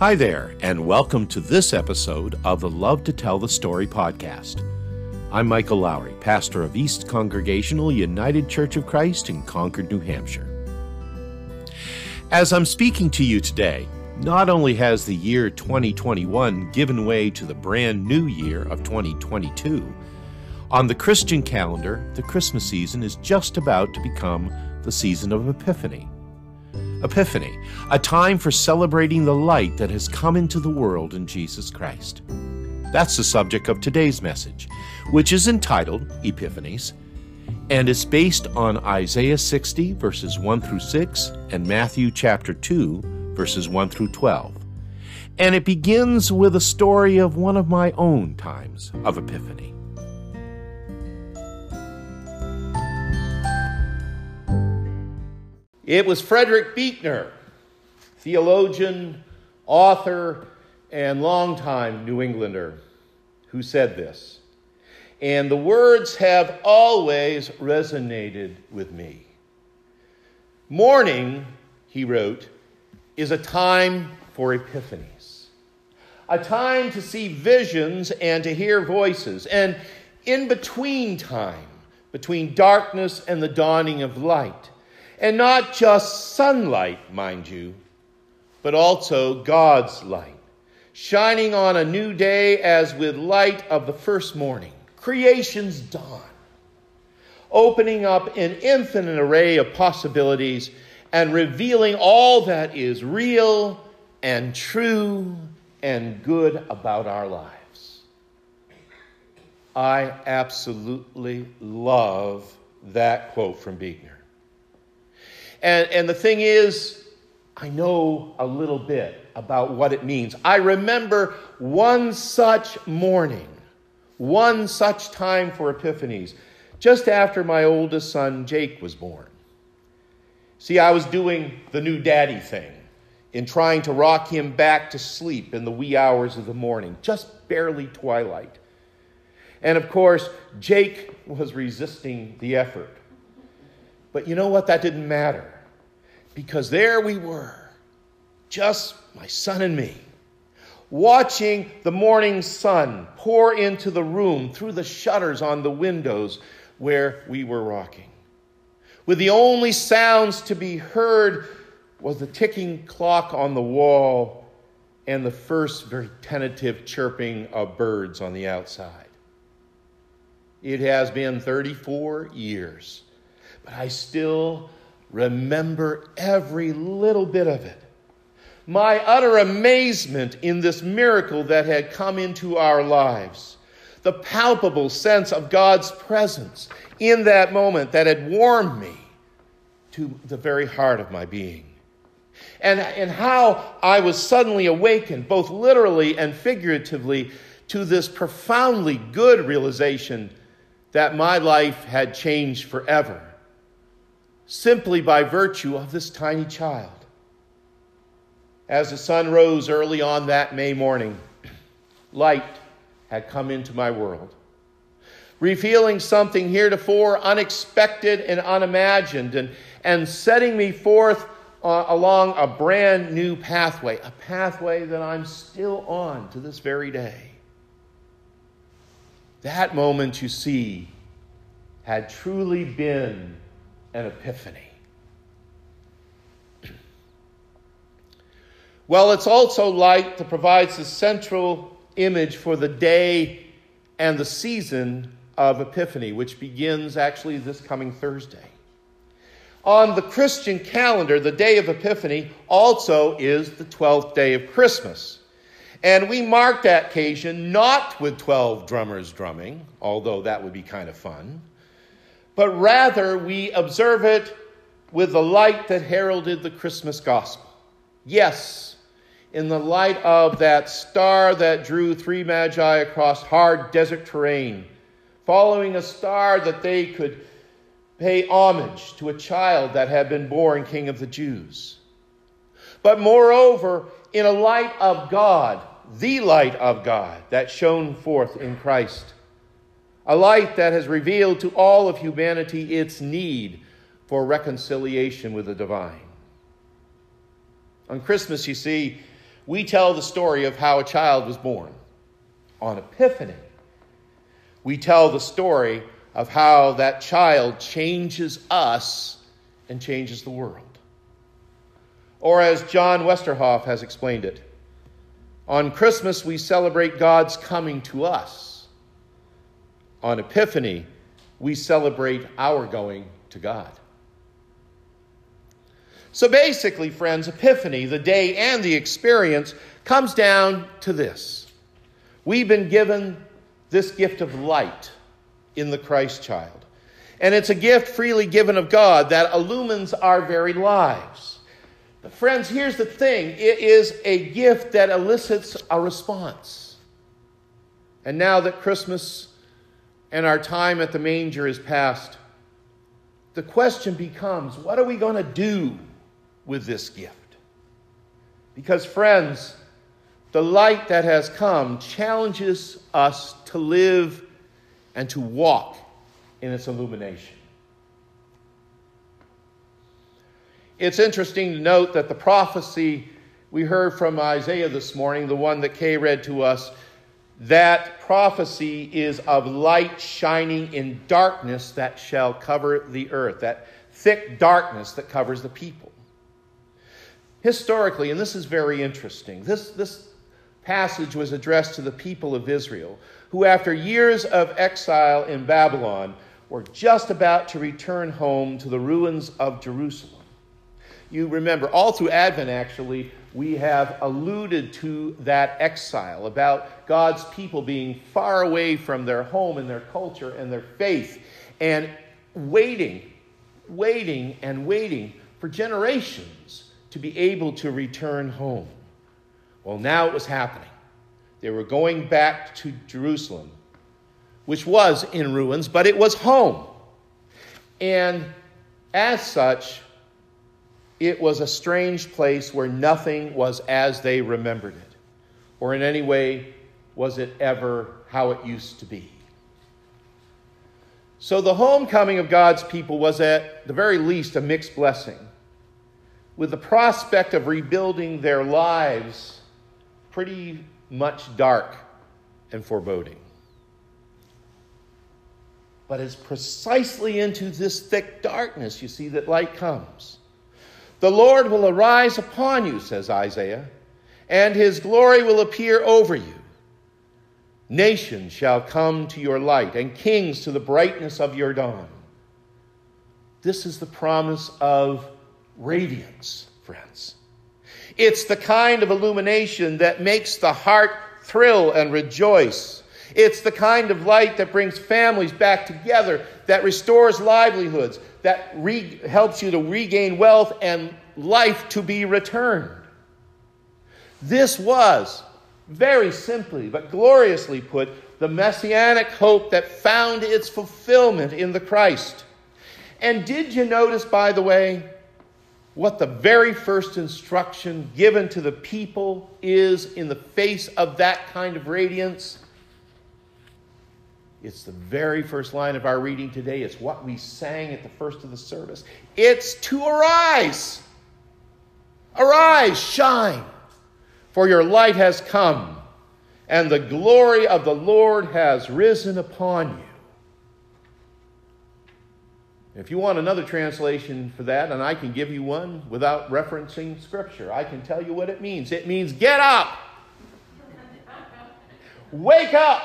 Hi there, and welcome to this episode of the Love to Tell the Story podcast. I'm Michael Lowry, pastor of East Congregational United Church of Christ in Concord, New Hampshire. As I'm speaking to you today, not only has the year 2021 given way to the brand new year of 2022, on the Christian calendar, the Christmas season is just about to become the season of Epiphany. Epiphany, a time for celebrating the light that has come into the world in Jesus Christ. That's the subject of today's message, which is entitled Epiphanies, and is based on Isaiah 60, verses 1 through 6, and Matthew chapter 2, verses 1 through 12. And it begins with a story of one of my own times of Epiphany. It was Frederick Buechner, theologian, author, and longtime New Englander, who said this. And the words have always resonated with me. Morning, he wrote, is a time for epiphanies, a time to see visions and to hear voices, and in between time, between darkness and the dawning of light and not just sunlight, mind you, but also God's light, shining on a new day as with light of the first morning, creation's dawn, opening up an infinite array of possibilities and revealing all that is real and true and good about our lives. I absolutely love that quote from Buechner. And, and the thing is, I know a little bit about what it means. I remember one such morning, one such time for epiphanies, just after my oldest son, Jake, was born. See, I was doing the new daddy thing in trying to rock him back to sleep in the wee hours of the morning, just barely twilight. And of course, Jake was resisting the effort. But you know what? That didn't matter. Because there we were, just my son and me, watching the morning sun pour into the room through the shutters on the windows where we were rocking. With the only sounds to be heard was the ticking clock on the wall and the first very tentative chirping of birds on the outside. It has been 34 years but I still remember every little bit of it. My utter amazement in this miracle that had come into our lives, the palpable sense of God's presence in that moment that had warmed me to the very heart of my being. And, and how I was suddenly awakened, both literally and figuratively, to this profoundly good realization that my life had changed forever simply by virtue of this tiny child. As the sun rose early on that May morning, light had come into my world, revealing something heretofore unexpected and unimagined, and, and setting me forth uh, along a brand new pathway, a pathway that I'm still on to this very day. That moment, you see, had truly been an epiphany. Well, it's also light that provides the central image for the day and the season of Epiphany, which begins actually this coming Thursday. On the Christian calendar, the day of Epiphany also is the 12th day of Christmas. And we mark that occasion not with 12 drummers drumming, although that would be kind of fun, but rather we observe it with the light that heralded the Christmas gospel. Yes, in the light of that star that drew three magi across hard desert terrain, following a star that they could pay homage to a child that had been born King of the Jews. But moreover, in a light of God, the light of God that shone forth in Christ a light that has revealed to all of humanity its need for reconciliation with the divine. On Christmas, you see, we tell the story of how a child was born. On Epiphany, we tell the story of how that child changes us and changes the world. Or as John Westerhoff has explained it, on Christmas we celebrate God's coming to us. On Epiphany, we celebrate our going to God. So basically, friends, Epiphany, the day and the experience, comes down to this. We've been given this gift of light in the Christ child. And it's a gift freely given of God that illumines our very lives. But friends, here's the thing it is a gift that elicits a response. And now that Christmas and our time at the manger is past, the question becomes what are we going to do with this gift? Because, friends, the light that has come challenges us to live and to walk in its illumination. It's interesting to note that the prophecy we heard from Isaiah this morning, the one that Kay read to us, that prophecy is of light shining in darkness that shall cover the earth, that thick darkness that covers the people. Historically, and this is very interesting, this, this passage was addressed to the people of Israel, who, after years of exile in Babylon, were just about to return home to the ruins of Jerusalem. You remember, all through Advent, actually, we have alluded to that exile, about God's people being far away from their home and their culture and their faith, and waiting, waiting, and waiting for generations to be able to return home. Well, now it was happening. They were going back to Jerusalem, which was in ruins, but it was home. And as such, it was a strange place where nothing was as they remembered it, or in any way was it ever how it used to be. So the homecoming of God's people was at the very least a mixed blessing, with the prospect of rebuilding their lives pretty much dark and foreboding. But it's precisely into this thick darkness, you see, that light comes. The Lord will arise upon you, says Isaiah, and his glory will appear over you. Nations shall come to your light, and kings to the brightness of your dawn. This is the promise of radiance, friends. It's the kind of illumination that makes the heart thrill and rejoice. It's the kind of light that brings families back together, that restores livelihoods, that re- helps you to regain wealth and life to be returned. This was, very simply but gloriously put, the messianic hope that found its fulfillment in the Christ. And did you notice, by the way, what the very first instruction given to the people is in the face of that kind of radiance? It's the very first line of our reading today. It's what we sang at the first of the service. It's to arise. Arise, shine, for your light has come, and the glory of the Lord has risen upon you. If you want another translation for that, and I can give you one without referencing Scripture, I can tell you what it means. It means get up, wake up,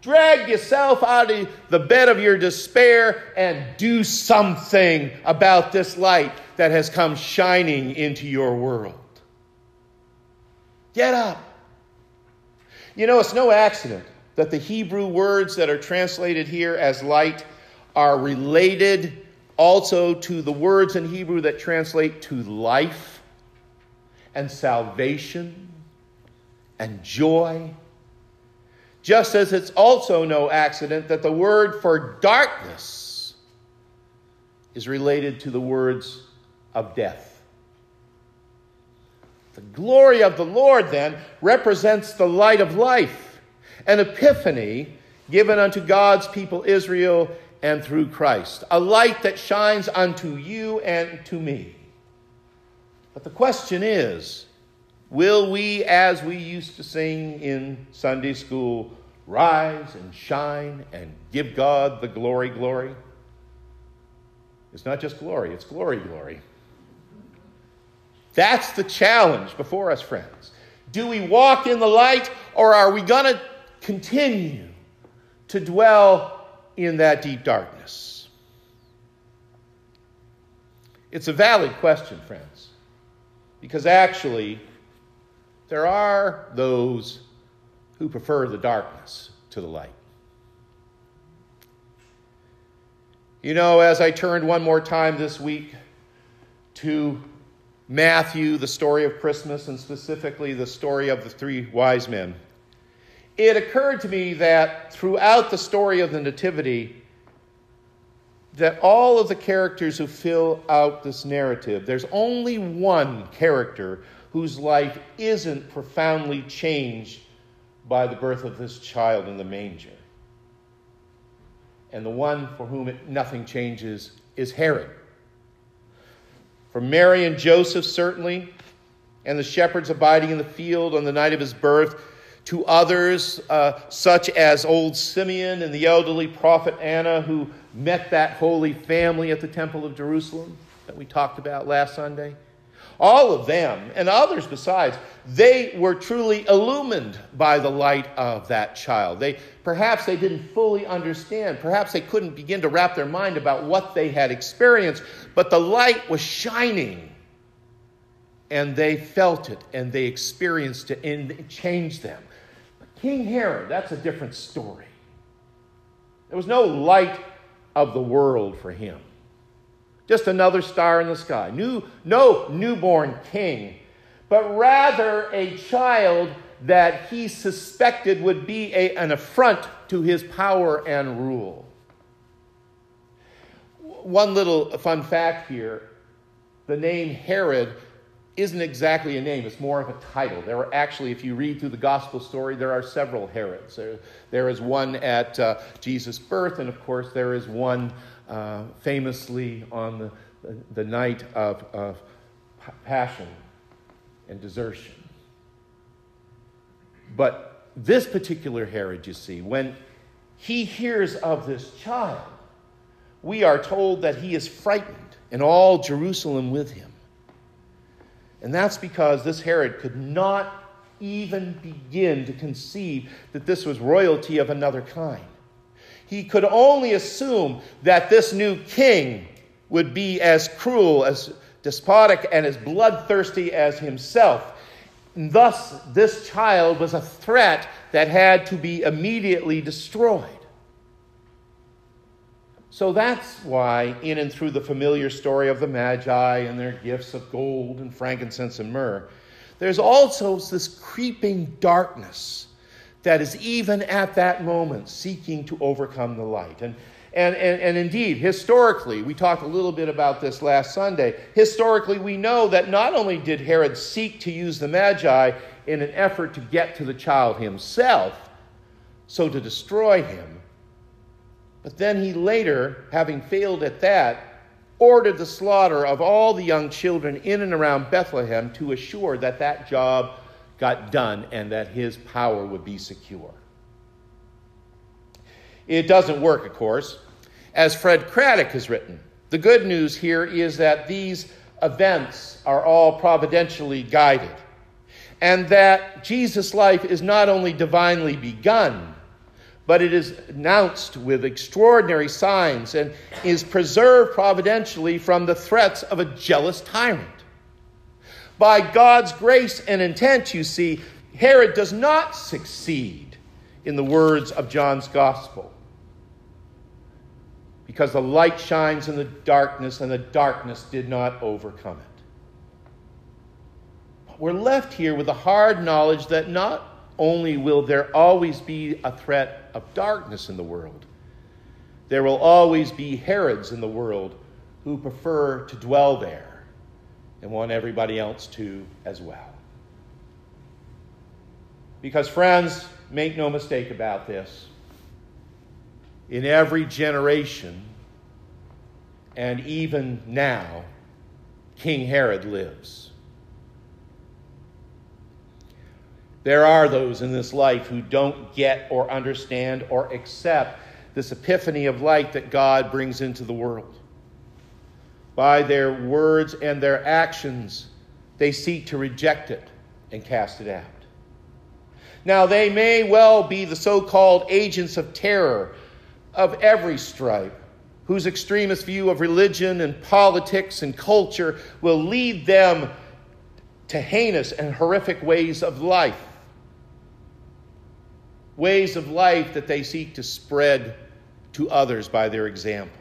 drag yourself out of the bed of your despair, and do something about this light that has come shining into your world. Get up. You know, it's no accident that the Hebrew words that are translated here as light are related also to the words in Hebrew that translate to life and salvation and joy. Just as it's also no accident that the word for darkness is related to the words of death. The glory of the Lord, then, represents the light of life, an epiphany given unto God's people Israel and through Christ, a light that shines unto you and to me. But the question is Will we, as we used to sing in Sunday school, rise and shine and give God the glory, glory? It's not just glory, it's glory, glory. That's the challenge before us, friends. Do we walk in the light or are we going to continue to dwell in that deep darkness? It's a valid question, friends, because actually, there are those who prefer the darkness to the light. You know, as I turned one more time this week to Matthew, the story of Christmas, and specifically the story of the three wise men, it occurred to me that throughout the story of the Nativity, that all of the characters who fill out this narrative, there's only one character whose life isn't profoundly changed by the birth of this child in the manger. And the one for whom it, nothing changes is Herod. For Mary and Joseph, certainly, and the shepherds abiding in the field on the night of his birth, to others, uh, such as old Simeon and the elderly prophet Anna, who met that holy family at the Temple of Jerusalem that we talked about last Sunday. All of them, and others besides, they were truly illumined by the light of that child. They, perhaps they didn't fully understand. Perhaps they couldn't begin to wrap their mind about what they had experienced, but the light was shining. And they felt it and they experienced it and it changed them. But King Herod, that's a different story. There was no light of the world for him. Just another star in the sky. New, no newborn king, but rather a child that he suspected would be a, an affront to his power and rule. One little fun fact here the name Herod isn't exactly a name, it's more of a title. There are actually, if you read through the gospel story, there are several Herods. There, there is one at uh, Jesus' birth, and of course, there is one uh, famously on the, the, the night of, of passion and desertion. But this particular Herod, you see, when he hears of this child, we are told that he is frightened, and all Jerusalem with him. And that's because this Herod could not even begin to conceive that this was royalty of another kind. He could only assume that this new king would be as cruel, as despotic, and as bloodthirsty as himself. And thus, this child was a threat that had to be immediately destroyed. So that's why, in and through the familiar story of the Magi and their gifts of gold and frankincense and myrrh, there's also this creeping darkness that is even at that moment seeking to overcome the light. And, and, and, and indeed, historically, we talked a little bit about this last Sunday. Historically, we know that not only did Herod seek to use the Magi in an effort to get to the child himself, so to destroy him, but then he later, having failed at that, ordered the slaughter of all the young children in and around Bethlehem to assure that that job got done and that his power would be secure. It doesn't work, of course. As Fred Craddock has written, the good news here is that these events are all providentially guided, and that Jesus' life is not only divinely begun, but it is announced with extraordinary signs and is preserved providentially from the threats of a jealous tyrant. By God's grace and intent, you see, Herod does not succeed in the words of John's gospel because the light shines in the darkness and the darkness did not overcome it. But we're left here with the hard knowledge that not only will there always be a threat of darkness in the world, there will always be Herods in the world who prefer to dwell there and want everybody else to as well. Because, friends, make no mistake about this. In every generation, and even now, King Herod lives. There are those in this life who don't get or understand or accept this epiphany of light that God brings into the world. By their words and their actions, they seek to reject it and cast it out. Now, they may well be the so called agents of terror of every stripe, whose extremist view of religion and politics and culture will lead them to heinous and horrific ways of life. Ways of life that they seek to spread to others by their example.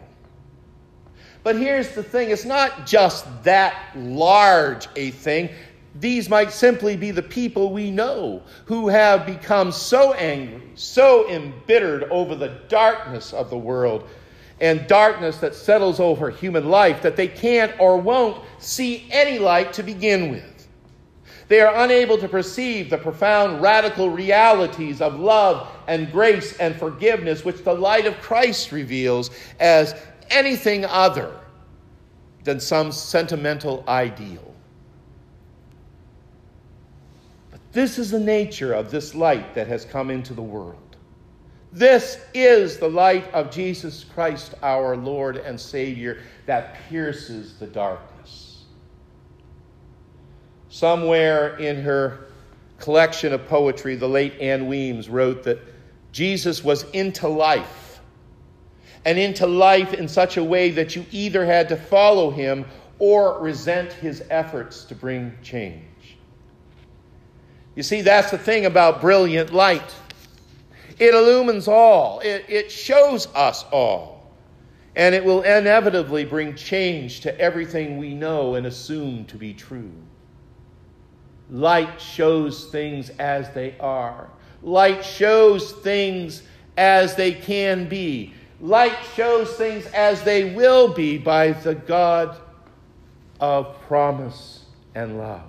But here's the thing it's not just that large a thing. These might simply be the people we know who have become so angry, so embittered over the darkness of the world and darkness that settles over human life that they can't or won't see any light to begin with. They are unable to perceive the profound radical realities of love and grace and forgiveness which the light of Christ reveals as anything other than some sentimental ideal. But this is the nature of this light that has come into the world. This is the light of Jesus Christ, our Lord and Savior, that pierces the darkness. Somewhere in her collection of poetry, the late Ann Weems wrote that Jesus was into life, and into life in such a way that you either had to follow him or resent his efforts to bring change. You see, that's the thing about brilliant light. It illumines all, it, it shows us all, and it will inevitably bring change to everything we know and assume to be true. Light shows things as they are. Light shows things as they can be. Light shows things as they will be by the God of promise and love.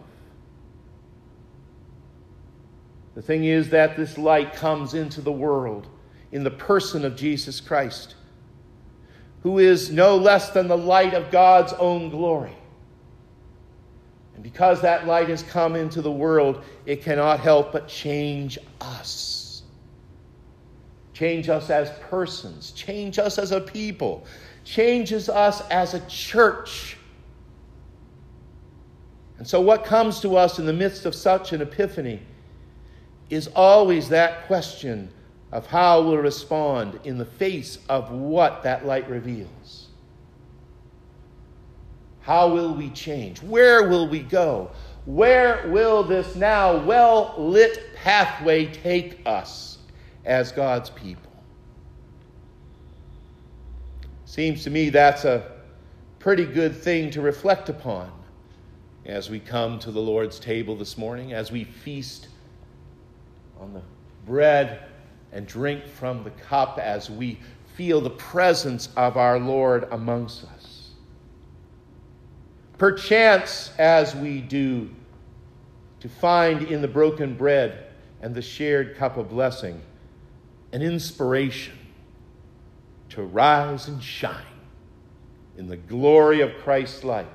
The thing is that this light comes into the world in the person of Jesus Christ, who is no less than the light of God's own glory. And because that light has come into the world, it cannot help but change us. Change us as persons, change us as a people, changes us as a church. And so, what comes to us in the midst of such an epiphany is always that question of how we'll respond in the face of what that light reveals. How will we change? Where will we go? Where will this now well lit pathway take us as God's people? Seems to me that's a pretty good thing to reflect upon as we come to the Lord's table this morning, as we feast on the bread and drink from the cup as we feel the presence of our Lord amongst us. Perchance, as we do, to find in the broken bread and the shared cup of blessing an inspiration to rise and shine in the glory of Christ's light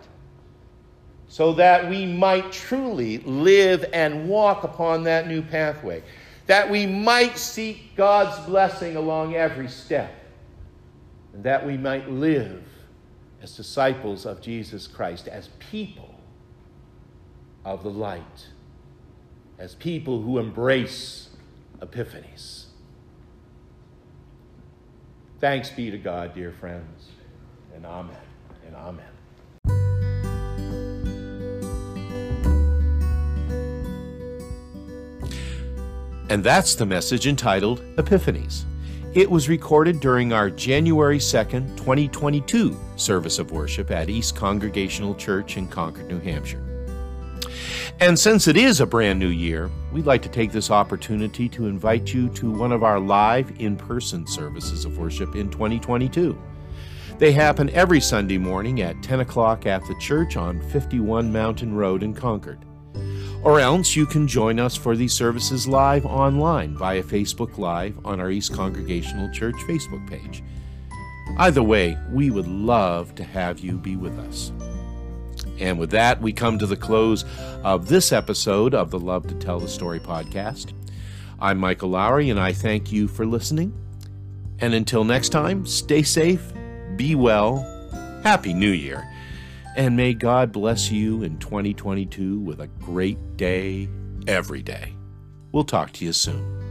so that we might truly live and walk upon that new pathway, that we might seek God's blessing along every step, and that we might live as disciples of Jesus Christ, as people of the light, as people who embrace epiphanies. Thanks be to God, dear friends, and amen and amen. And that's the message entitled Epiphanies. It was recorded during our January 2nd, 2022 service of worship at East Congregational Church in Concord, New Hampshire. And since it is a brand new year, we'd like to take this opportunity to invite you to one of our live in person services of worship in 2022. They happen every Sunday morning at 10 o'clock at the church on 51 Mountain Road in Concord. Or else you can join us for these services live online via Facebook Live on our East Congregational Church Facebook page. Either way, we would love to have you be with us. And with that, we come to the close of this episode of the Love to Tell the Story podcast. I'm Michael Lowry, and I thank you for listening. And until next time, stay safe, be well, Happy New Year, and may God bless you in 2022 with a great day every day. We'll talk to you soon.